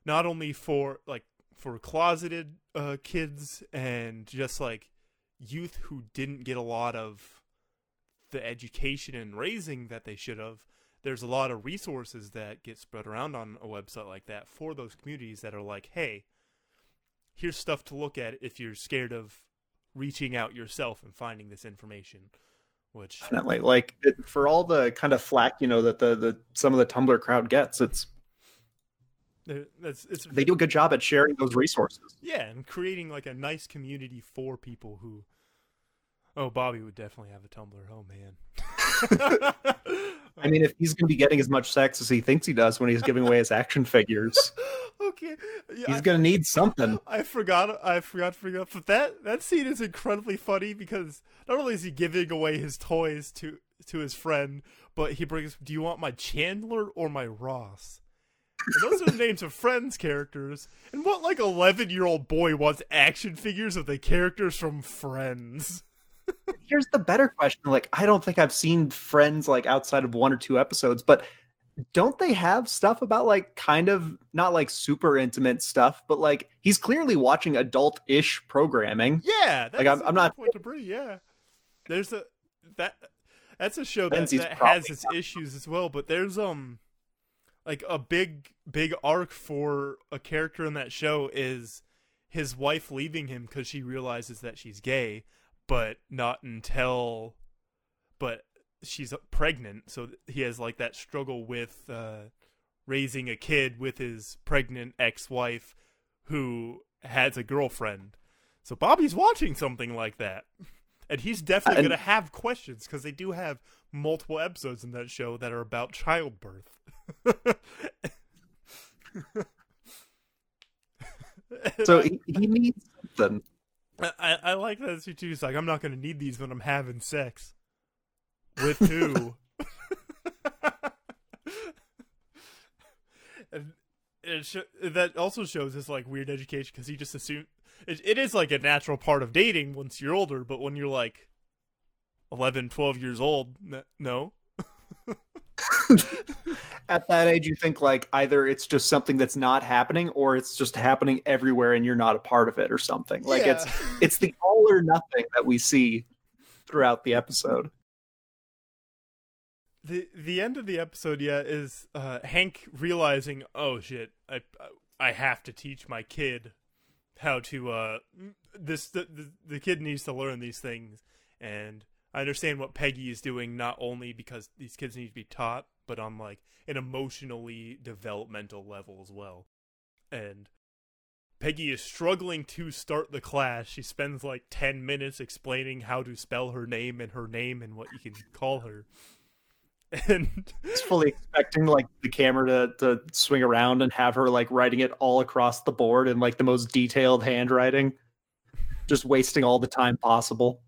not only for like for closeted uh, kids and just like youth who didn't get a lot of the education and raising that they should have there's a lot of resources that get spread around on a website like that for those communities that are like hey here's stuff to look at if you're scared of reaching out yourself and finding this information which definitely like it, for all the kind of flack you know that the the some of the tumblr crowd gets it's it's, it's, they do a good job at sharing those resources. Yeah and creating like a nice community for people who oh bobby would definitely have a tumblr. Oh man. I mean if he's going to be getting as much sex as he thinks he does when he's giving away his action figures okay. Yeah, he's gonna need something. I forgot i forgot to bring up but that that scene is incredibly funny because not only is he giving away his toys to to his friend but he brings do you want my chandler or my ross? And those are the names of friends characters. And what like 11 year old boy wants action figures of the characters from friends? Here's the better question. Like i don't think i've seen friends like outside of one or two episodes but don't they have stuff about like kind of not like super intimate stuff, but like he's clearly watching adult-ish programming. Yeah, like I'm, I'm not point to bring. Yeah, there's a that that's a show that, that has its issues as well. But there's um like a big big arc for a character in that show is his wife leaving him because she realizes that she's gay, but not until but she's pregnant, so he has like that struggle with uh, raising a kid with his pregnant ex-wife who has a girlfriend. So Bobby's watching something like that, and he's definitely and... gonna have questions because they do have multiple episodes in that show that are about childbirth. so he, he needs something. I, I like that too. He's like, I'm not going to need these when I'm having sex. With who? and it sh- that also shows his like weird education because he just assumed it, it is like a natural part of dating once you're older, but when you're like 11, 12 years old, n- no. At that age, you think like either it's just something that's not happening, or it's just happening everywhere, and you're not a part of it, or something. Like yeah. it's it's the all or nothing that we see throughout the episode the the end of the episode yeah is uh, Hank realizing oh shit I I have to teach my kid how to uh this the, the, the kid needs to learn these things. And I understand what Peggy is doing not only because these kids need to be taught but on like an emotionally developmental level as well. And Peggy is struggling to start the class. She spends like 10 minutes explaining how to spell her name and her name and what you can call her and it's fully expecting like the camera to, to swing around and have her like writing it all across the board in like the most detailed handwriting. Just wasting all the time possible.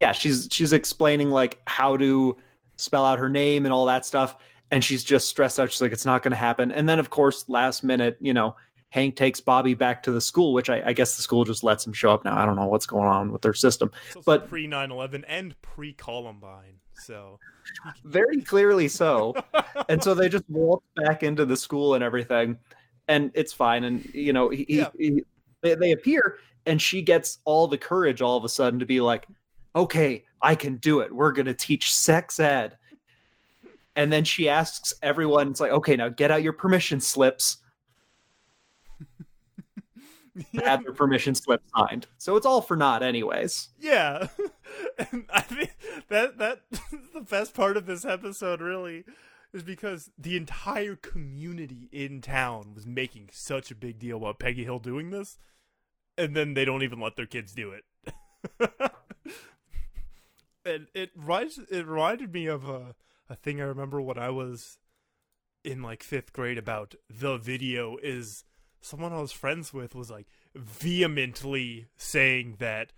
Yeah she's she's explaining like how to spell out her name and all that stuff and she's just stressed out. She's like it's not going to happen. And then of course last minute you know hank takes bobby back to the school which I, I guess the school just lets him show up now. I don't know what's going on with their system. But pre 9-11 and pre columbine so very clearly so. and so they just walk back into the school and everything, and it's fine. And you know, he, yeah. he, they, they appear, and she gets all the courage all of a sudden to be like, "Okay, I can do it. We're gonna teach sex ed." And then she asks everyone, "It's like, okay, now get out your permission slips." Had their permission slip signed. So it's all for naught, anyways. Yeah, and I think that that the best part of this episode really is because the entire community in town was making such a big deal about Peggy Hill doing this, and then they don't even let their kids do it. and it it reminded me of a a thing I remember when I was in like fifth grade about the video is someone I was friends with was like vehemently saying that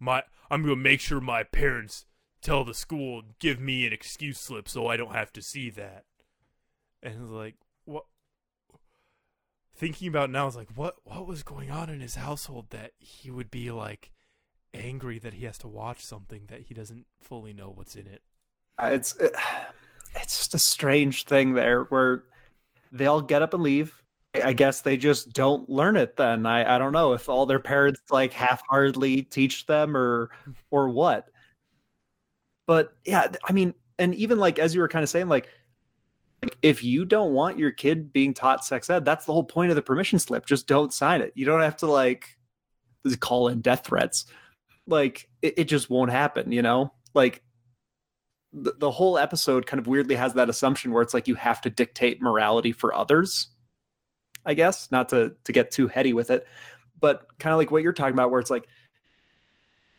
my I'm gonna make sure my parents tell the school give me an excuse slip so I don't have to see that. And like what thinking about now is like what what was going on in his household that he would be like angry that he has to watch something that he doesn't fully know what's in it. Uh, it's it, it's just a strange thing there where they all get up and leave. I guess they just don't learn it then. I, I don't know if all their parents like half-heartedly teach them or or what. But yeah, I mean, and even like as you were kind of saying, like if you don't want your kid being taught sex ed, that's the whole point of the permission slip. Just don't sign it. You don't have to like call in death threats. Like it, it just won't happen, you know? Like the, the whole episode kind of weirdly has that assumption where it's like you have to dictate morality for others. I guess, not to to get too heady with it, but kind of like what you're talking about where it's like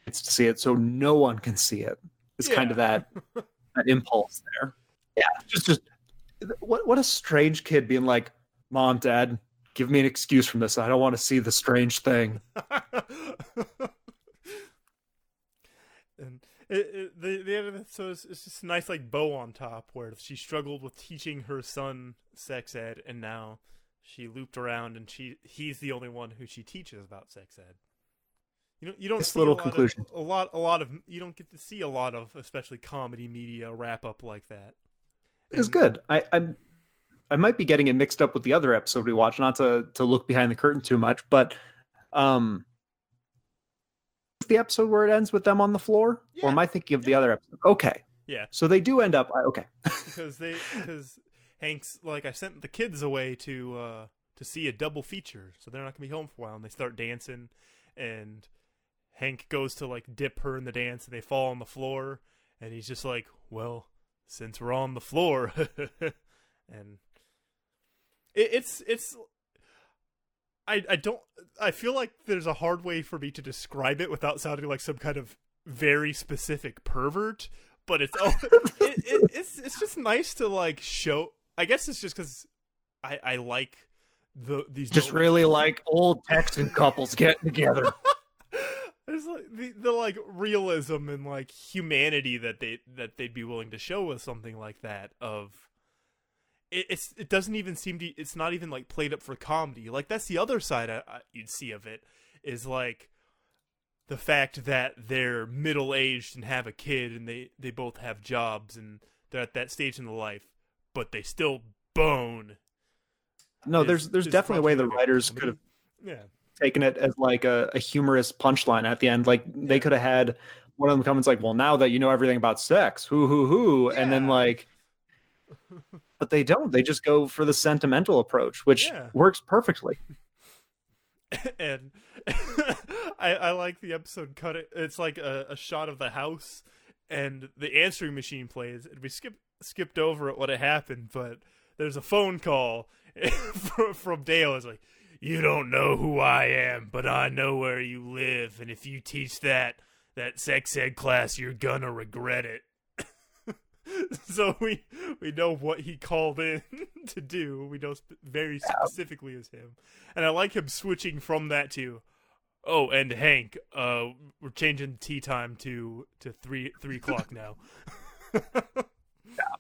it's to see it so no one can see it. It's yeah. kind of that that impulse there. Yeah, just just what what a strange kid being like, "Mom, Dad, give me an excuse from this. I don't want to see the strange thing." and it, it, the the end of it, so it's, it's just a nice like bow on top where she struggled with teaching her son sex ed, and now she looped around and she he's the only one who she teaches about sex ed. You don't you don't this little a conclusion. Of, a lot a lot of you don't get to see a lot of especially comedy media wrap up like that. It's good. I I'm I might be getting it mixed up with the other episode we watched, not to to look behind the curtain too much, but um Is the episode where it ends with them on the floor? Yeah. Or am I thinking of the other episode? Okay. Yeah. So they do end up okay. because they because Hank's like I sent the kids away to uh to see a double feature, so they're not gonna be home for a while, and they start dancing, and Hank goes to like dip her in the dance, and they fall on the floor, and he's just like, "Well, since we're on the floor," and it, it's it's I I don't I feel like there's a hard way for me to describe it without sounding like some kind of very specific pervert. But it's oh, it, it, it's it's just nice to like show. I guess it's just because I I like the these just really like old Texan couples getting together. There's like the, the like realism and like humanity that they that they'd be willing to show with something like that of it, it's it doesn't even seem to it's not even like played up for comedy like that's the other side I, I, you'd see of it is like the fact that they're middle aged and have a kid and they they both have jobs and they're at that stage in the life but they still bone no is, there's there's definitely a way the writers could have yeah taken it as like a, a humorous punchline at the end like they could have had one of them come comments like well now that you know everything about sex whoo hoo hoo yeah. and then like but they don't. They just go for the sentimental approach, which yeah. works perfectly. and I, I like the episode cut. It, it's like a, a shot of the house, and the answering machine plays, and we skip skipped over it what had happened, but there's a phone call from, from Dale. It's like, you don't know who I am, but I know where you live, and if you teach that that sex ed class, you're gonna regret it. so we we know what he called in to do. We know sp- very specifically as him, and I like him switching from that to, oh, and Hank, uh, we're changing tea time to to three three o'clock now. Yeah.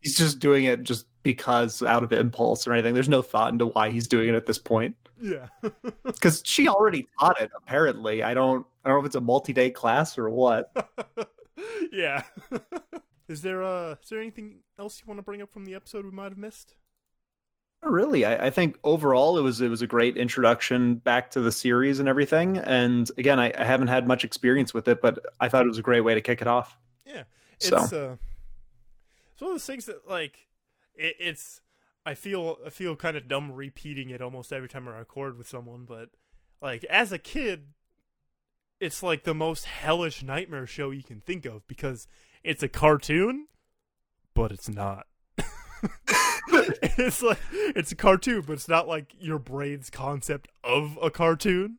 He's just doing it just because out of impulse or anything. There's no thought into why he's doing it at this point. Yeah, because she already taught it. Apparently, I don't. I don't know if it's a multi-day class or what. yeah. Is there uh is there anything else you want to bring up from the episode we might have missed? Not really. I, I, think overall it was it was a great introduction back to the series and everything. And again, I, I, haven't had much experience with it, but I thought it was a great way to kick it off. Yeah, it's so. uh, it's one of those things that like it, it's. I feel I feel kind of dumb repeating it almost every time I record with someone, but like as a kid, it's like the most hellish nightmare show you can think of because it's a cartoon, but it's not. it's like it's a cartoon, but it's not like your brain's concept of a cartoon.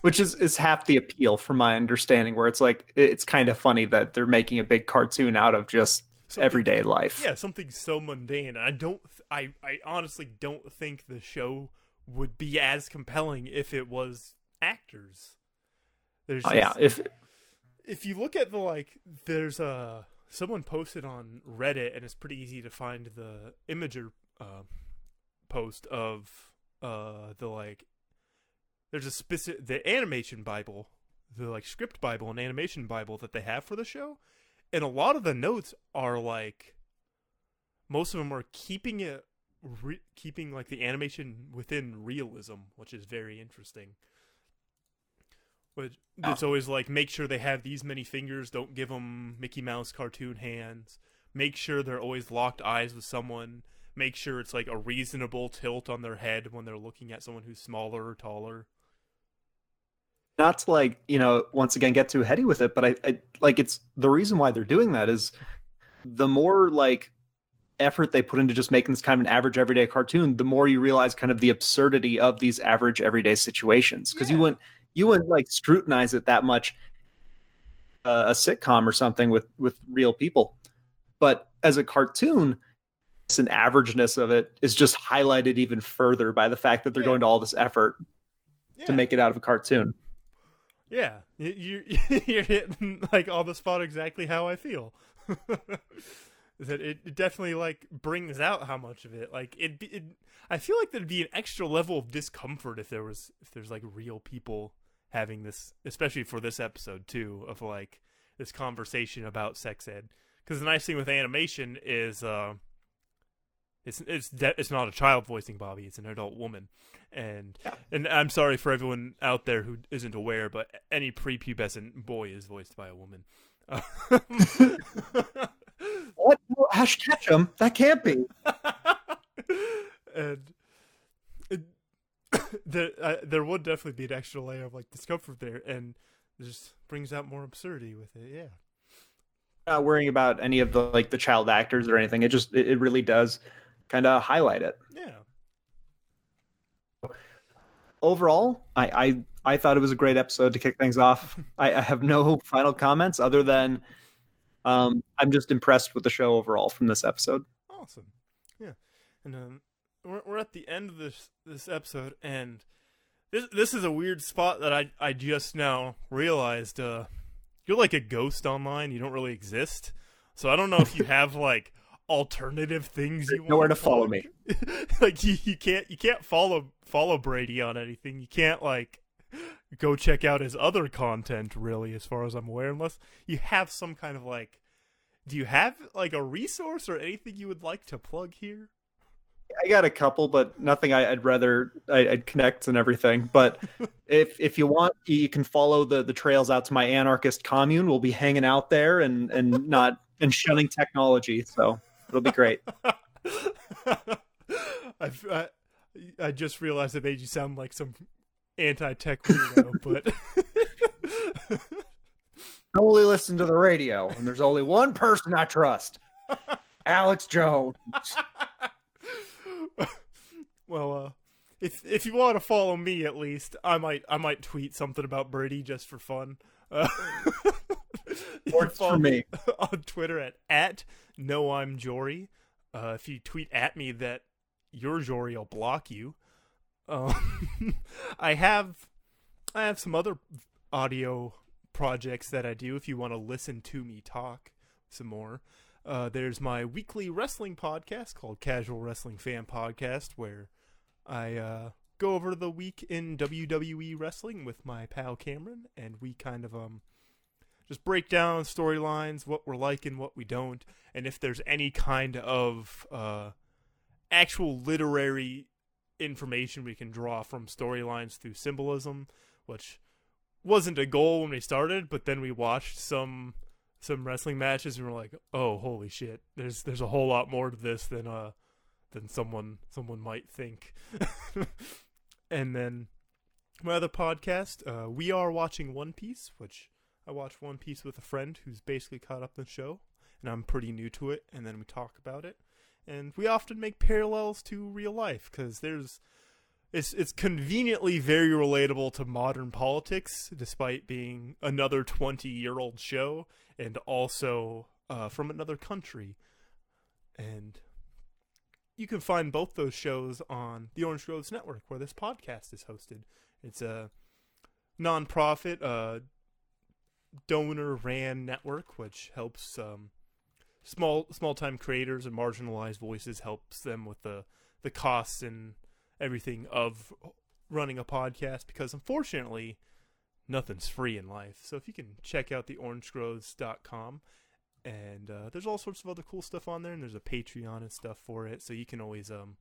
Which is is half the appeal, from my understanding. Where it's like it's kind of funny that they're making a big cartoon out of just something, everyday life. Yeah, something so mundane. I don't. I I honestly don't think the show would be as compelling if it was actors. There's just, oh, yeah, if if you look at the like, there's a someone posted on Reddit, and it's pretty easy to find the Imgur uh, post of uh the like. There's a specific the animation Bible, the like script Bible and animation Bible that they have for the show, and a lot of the notes are like. Most of them are keeping it, re- keeping like the animation within realism, which is very interesting. But ah. it's oh. always like make sure they have these many fingers. Don't give them Mickey Mouse cartoon hands. Make sure they're always locked eyes with someone. Make sure it's like a reasonable tilt on their head when they're looking at someone who's smaller or taller. Not to like you know once again get too heady with it, but I, I like it's the reason why they're doing that is the more like effort they put into just making this kind of an average everyday cartoon, the more you realize kind of the absurdity of these average everyday situations. Because yeah. you wouldn't you wouldn't like scrutinize it that much uh, a sitcom or something with with real people but as a cartoon it's an averageness of it is just highlighted even further by the fact that they're yeah. going to all this effort yeah. to make it out of a cartoon yeah you, you're hitting like all the spot exactly how i feel that it, it definitely like brings out how much of it like it, it i feel like there'd be an extra level of discomfort if there was if there's like real people having this, especially for this episode too, of like this conversation about sex ed. Because the nice thing with animation is, uh, it's it's de- it's not a child voicing Bobby; it's an adult woman, and yeah. and I'm sorry for everyone out there who isn't aware, but any prepubescent boy is voiced by a woman. what? Ash Ketchum? That can't be. and there uh, there would definitely be an extra layer of like discomfort there, and just brings out more absurdity with it. Yeah. Not worrying about any of the like the child actors or anything. It just it, it really does kind of highlight it. Yeah. Overall, I, I I thought it was a great episode to kick things off. I, I have no final comments other than um, I'm just impressed with the show overall from this episode. Awesome. Yeah. And um, we're, we're at the end of this this episode, and this this is a weird spot that I I just now realized. Uh, you're like a ghost online. You don't really exist. So I don't know if you have like alternative things you nowhere to follow me. like you, you can't you can't follow follow Brady on anything. You can't like go check out his other content really as far as I'm aware unless you have some kind of like do you have like a resource or anything you would like to plug here? I got a couple, but nothing I, would rather I, would connect and everything. But if if you want, you can follow the the trails out to my anarchist commune. We'll be hanging out there and and not and shunning technology. So it'll be great. I've, I I just realized it made you sound like some anti-tech weirdo, but. I only listen to the radio, and there's only one person I trust, Alex Jones. well, uh, if if you want to follow me at least, I might I might tweet something about Brady just for fun. Uh, Works for me on Twitter at at no I'm Jory. Uh, if you tweet at me that your Jory, I'll block you. Um, I have I have some other audio projects that I do. If you want to listen to me talk some more. Uh, there's my weekly wrestling podcast called Casual Wrestling Fan Podcast, where I uh, go over the week in WWE wrestling with my pal Cameron, and we kind of um just break down storylines, what we're like and what we don't, and if there's any kind of uh, actual literary information we can draw from storylines through symbolism, which wasn't a goal when we started, but then we watched some some wrestling matches and we're like, oh holy shit, there's there's a whole lot more to this than uh than someone someone might think. and then my other podcast, uh, we are watching One Piece, which I watch One Piece with a friend who's basically caught up in the show, and I'm pretty new to it, and then we talk about it, and we often make parallels to real life because there's it's it's conveniently very relatable to modern politics, despite being another twenty year old show and also uh, from another country, and you can find both those shows on the Orange Groves Network, where this podcast is hosted. It's a nonprofit, uh, donor ran network, which helps um, small small time creators and marginalized voices, helps them with the the costs and everything of running a podcast. Because unfortunately, nothing's free in life. So if you can check out the orangegroves.com and uh, there's all sorts of other cool stuff on there and there's a patreon and stuff for it so you can always um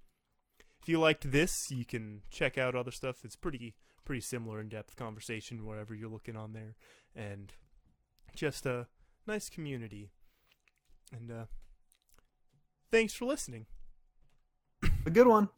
if you liked this you can check out other stuff it's pretty pretty similar in-depth conversation wherever you're looking on there and just a nice community and uh thanks for listening A good one.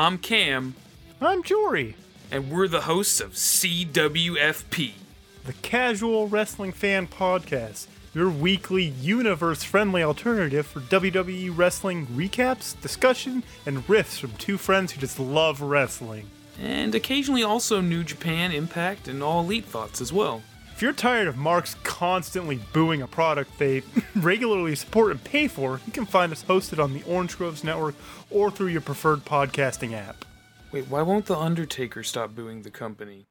I'm Cam, i'm jory and we're the hosts of CWFP. the casual wrestling fan podcast your weekly universe friendly alternative for WWE wrestling recaps, discussion, and riffs from two friends who just love wrestling. And occasionally also New Japan, Impact, and All Elite thoughts as well. If you're tired of Marks constantly booing a product they regularly support and pay for, you can find us hosted on the Orange Groves Network or through your preferred podcasting app. Wait, why won't The Undertaker stop booing the company?